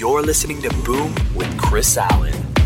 You're listening to Boom with Chris Allen.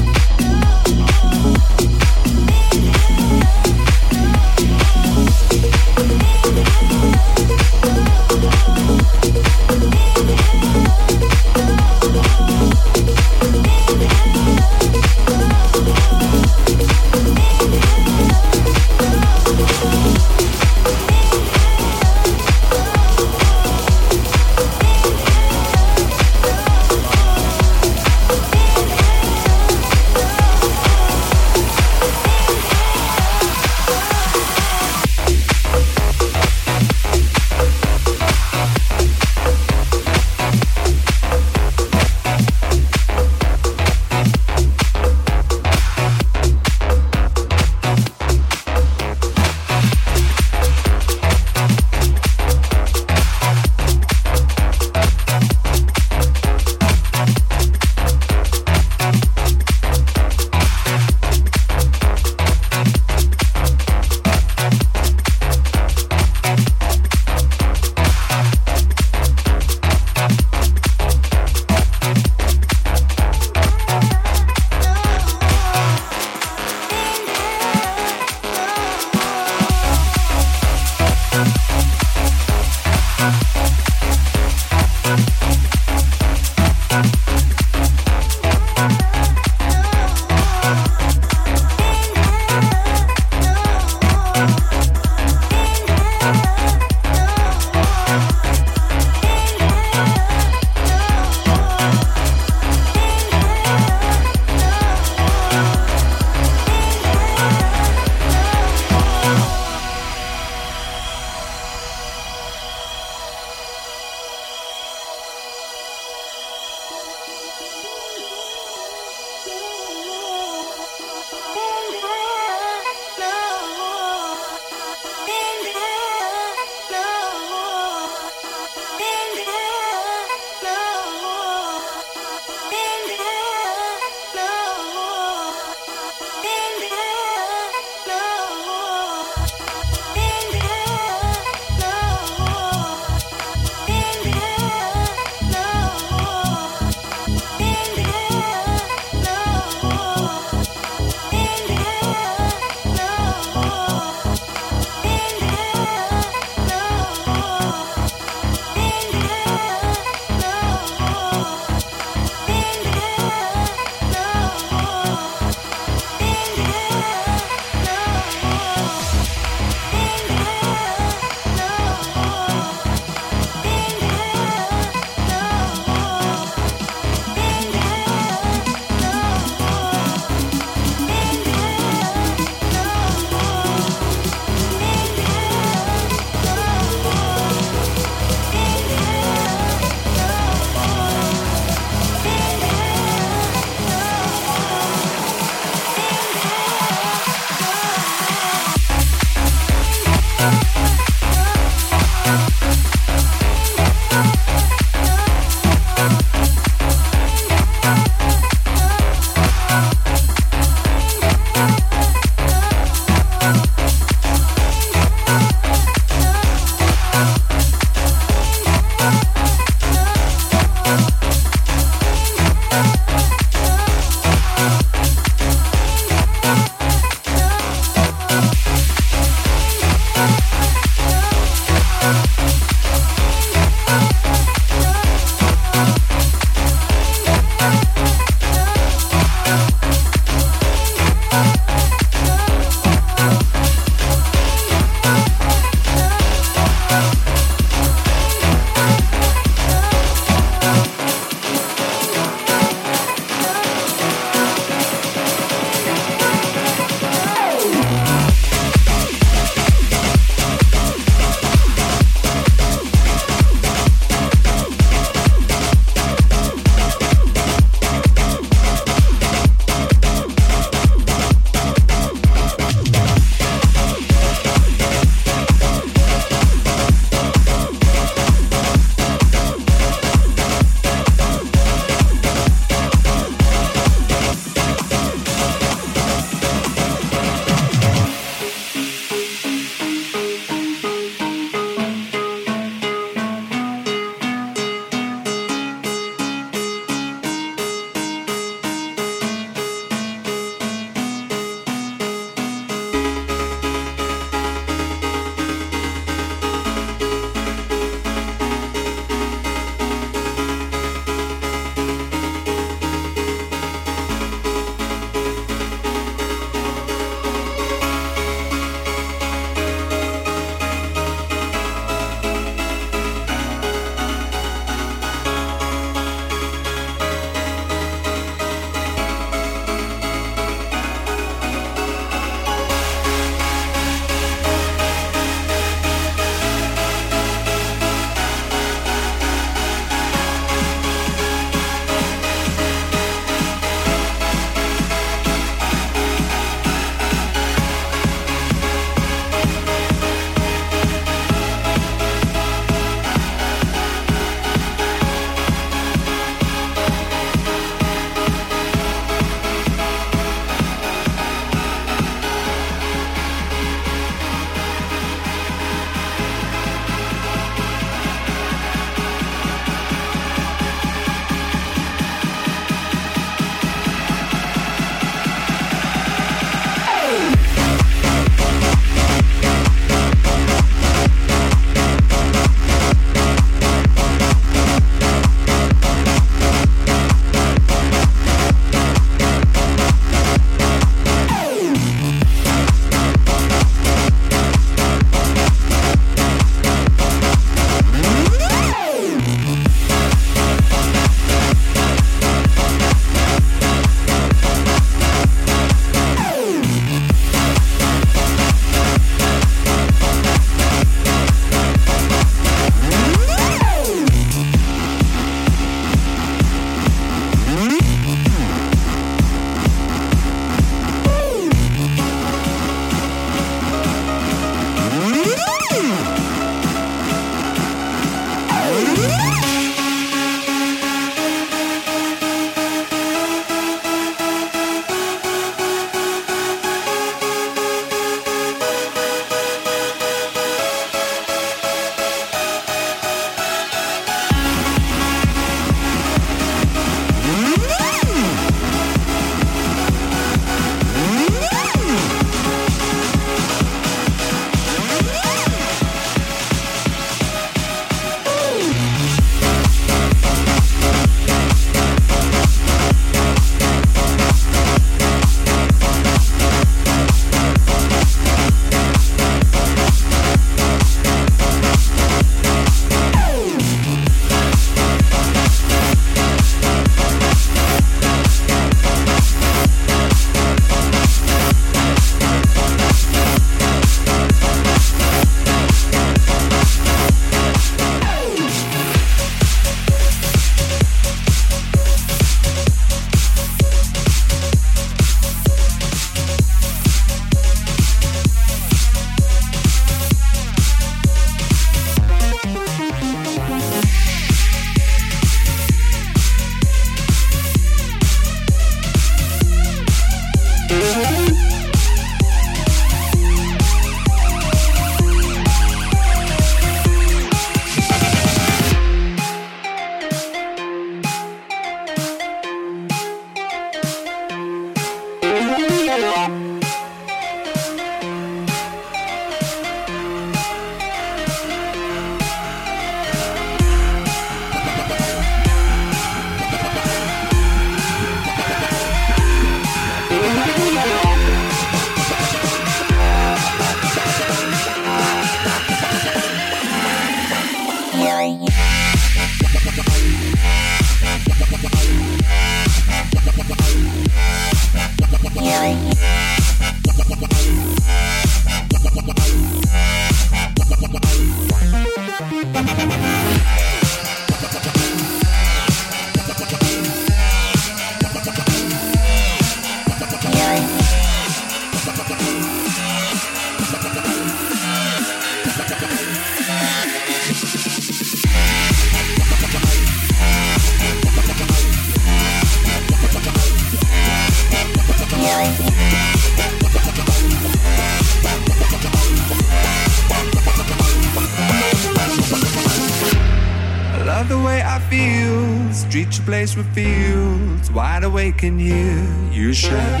Place with fields wide awake and hear you shout.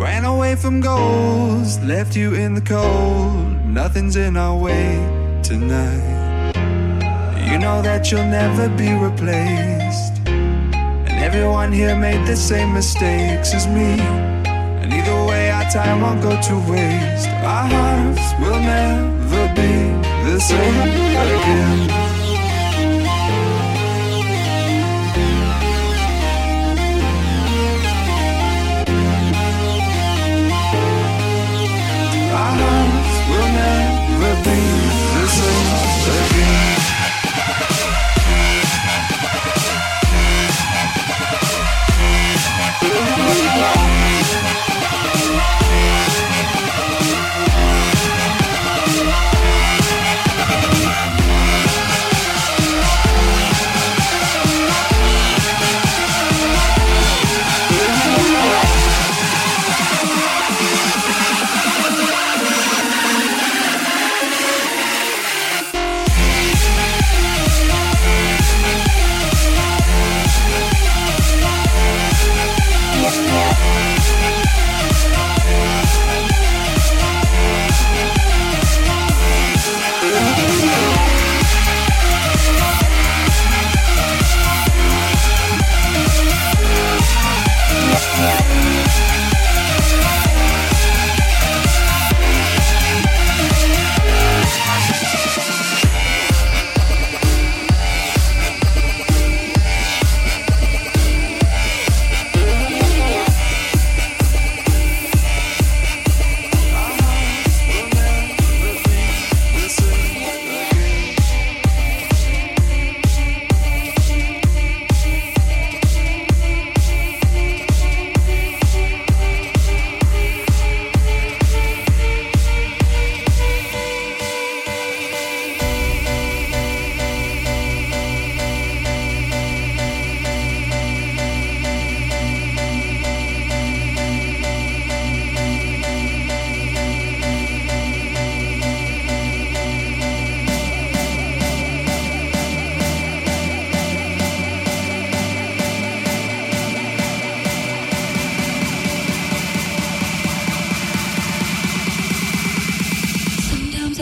Ran away from goals, left you in the cold. Nothing's in our way tonight. You know that you'll never be replaced. And everyone here made the same mistakes as me. And either way, our time won't go to waste. Our hearts will never be the same again.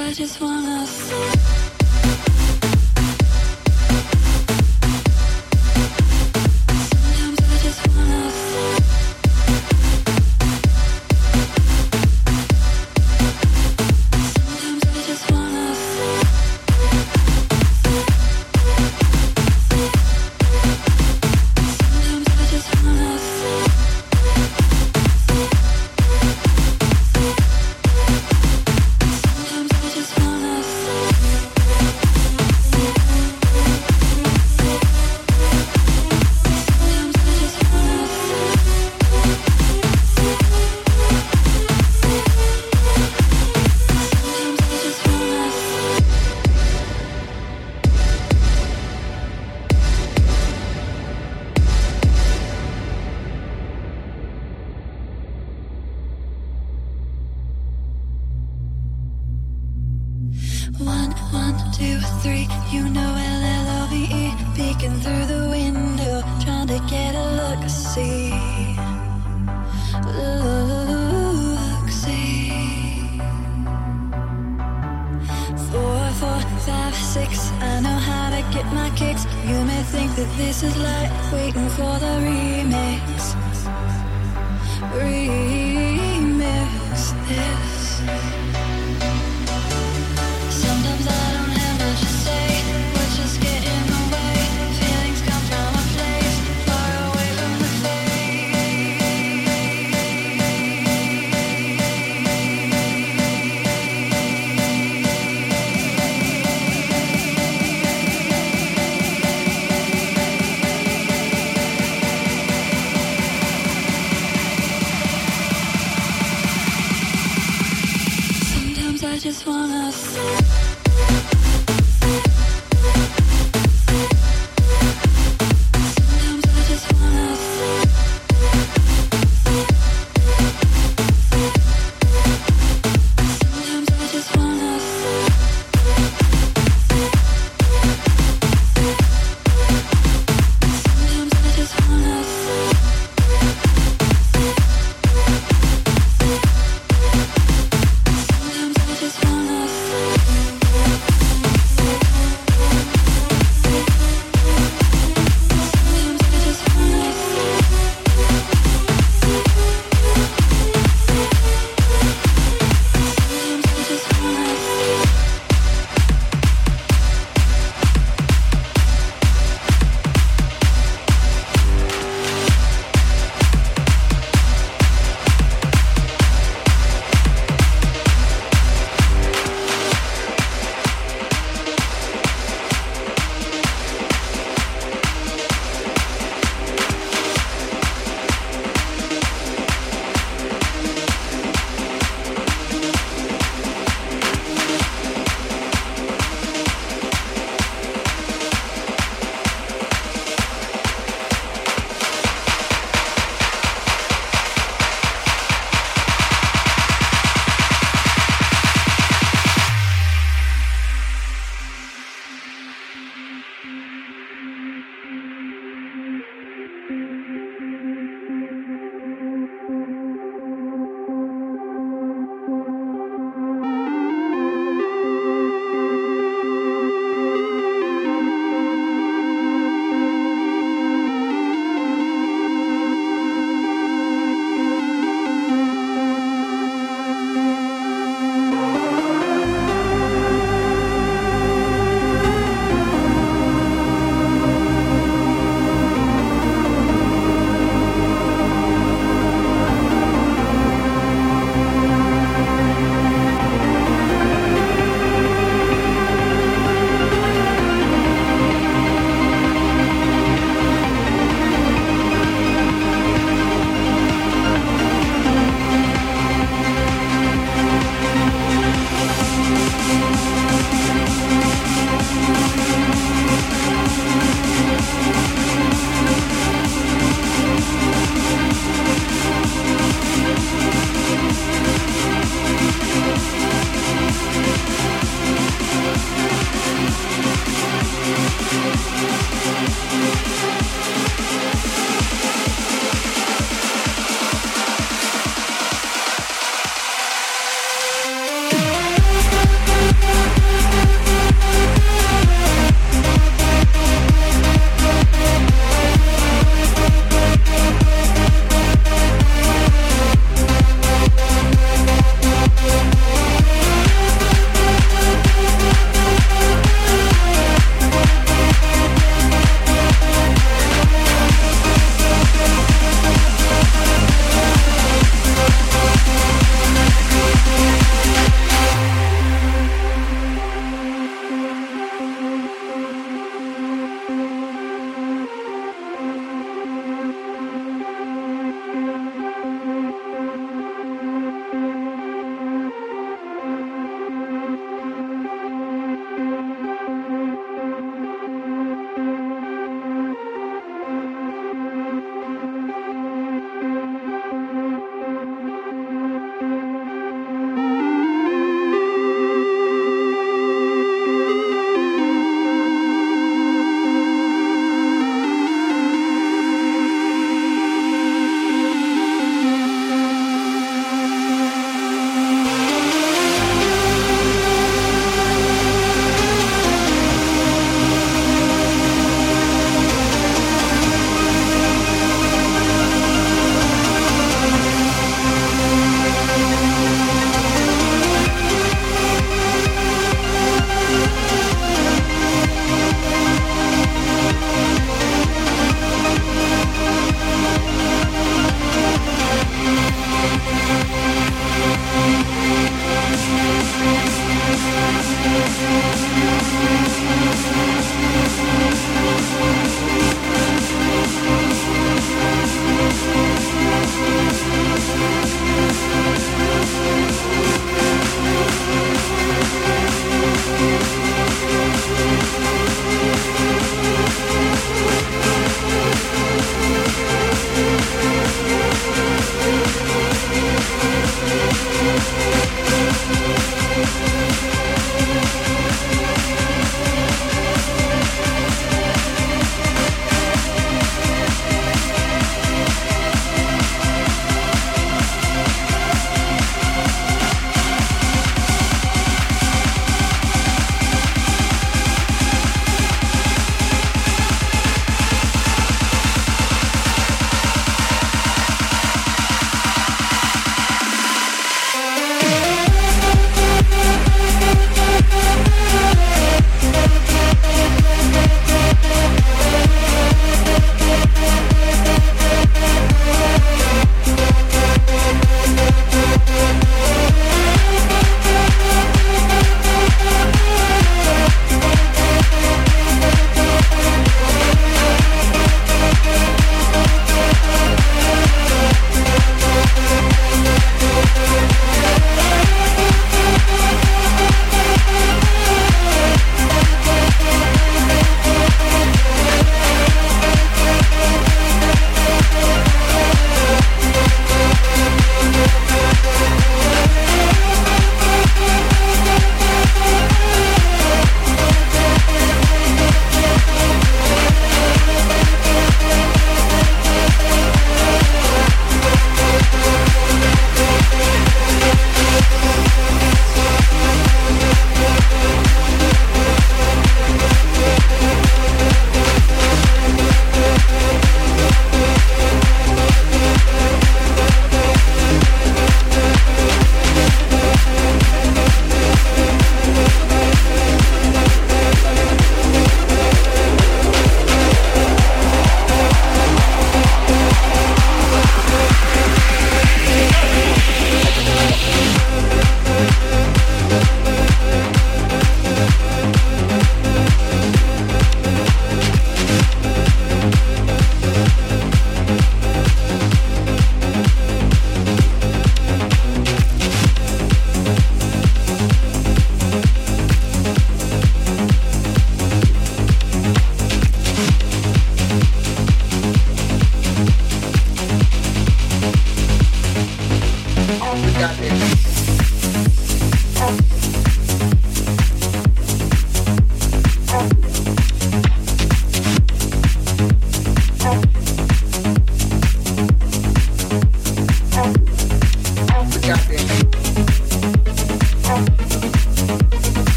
I just wanna see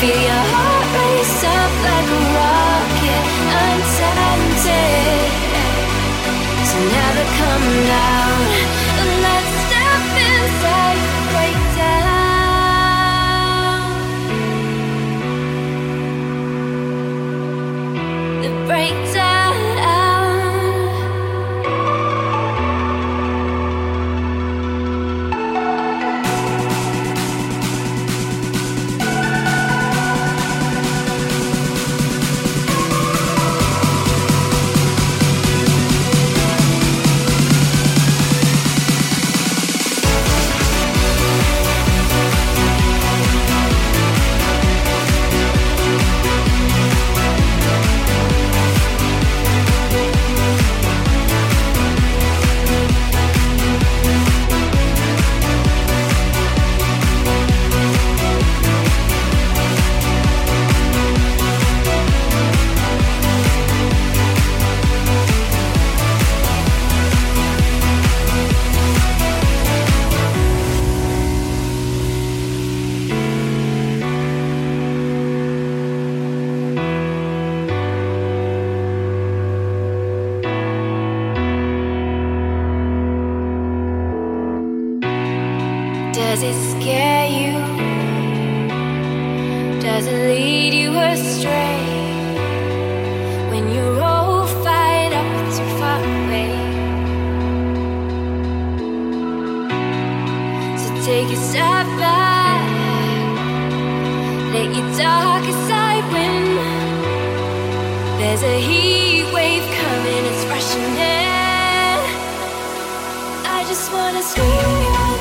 Feel your heart race up like a rocket. So come now.